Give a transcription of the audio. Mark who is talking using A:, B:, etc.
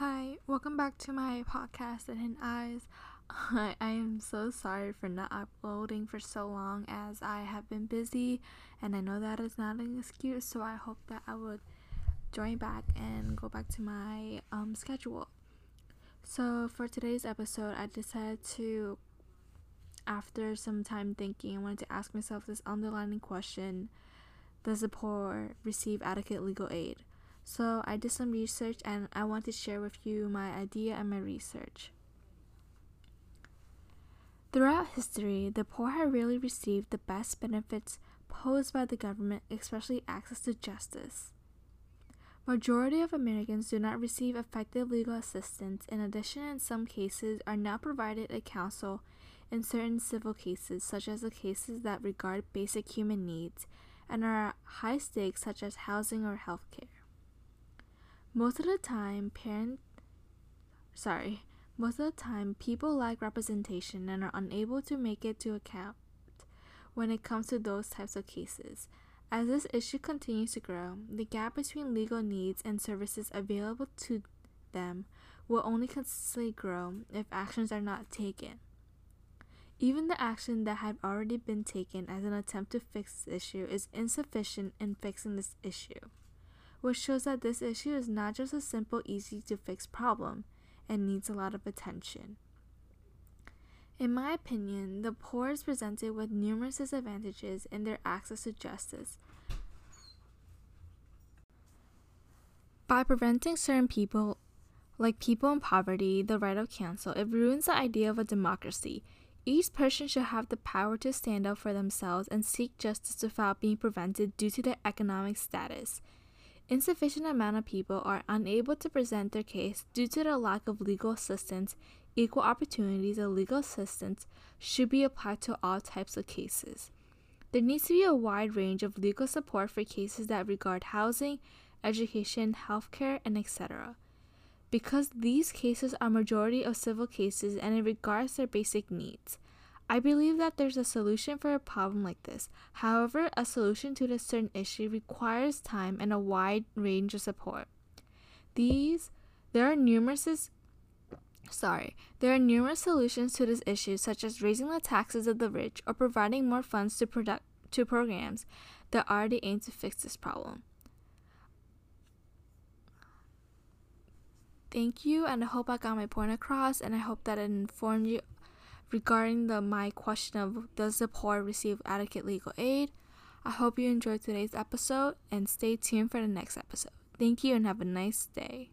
A: Hi, welcome back to my podcast, Hidden Eyes. I, I am so sorry for not uploading for so long as I have been busy, and I know that is not an excuse, so I hope that I would join back and go back to my um, schedule. So, for today's episode, I decided to, after some time thinking, I wanted to ask myself this underlining question Does the poor receive adequate legal aid? So, I did some research and I want to share with you my idea and my research. Throughout history, the poor have really received the best benefits posed by the government, especially access to justice. Majority of Americans do not receive effective legal assistance. In addition, in some cases, are not provided a counsel in certain civil cases, such as the cases that regard basic human needs and are at high stakes, such as housing or healthcare. Most of the time, parent, sorry, most of the time, people lack representation and are unable to make it to account when it comes to those types of cases. As this issue continues to grow, the gap between legal needs and services available to them will only consistently grow if actions are not taken. Even the action that had already been taken as an attempt to fix this issue is insufficient in fixing this issue, which shows that this issue is not just a simple, easy to fix problem and needs a lot of attention. In my opinion, the poor is presented with numerous disadvantages in their access to justice. By preventing certain people, like people in poverty, the right of counsel, it ruins the idea of a democracy. Each person should have the power to stand up for themselves and seek justice without being prevented due to their economic status. Insufficient amount of people are unable to present their case due to the lack of legal assistance equal opportunities of legal assistance should be applied to all types of cases. There needs to be a wide range of legal support for cases that regard housing, education, healthcare, and etc. Because these cases are majority of civil cases and it regards their basic needs. I believe that there's a solution for a problem like this. However, a solution to this certain issue requires time and a wide range of support. These there are numerous Sorry, there are numerous solutions to this issue, such as raising the taxes of the rich or providing more funds to product to programs that already aim to fix this problem. Thank you, and I hope I got my point across, and I hope that it informed you regarding the my question of does the poor receive adequate legal aid. I hope you enjoyed today's episode, and stay tuned for the next episode. Thank you, and have a nice day.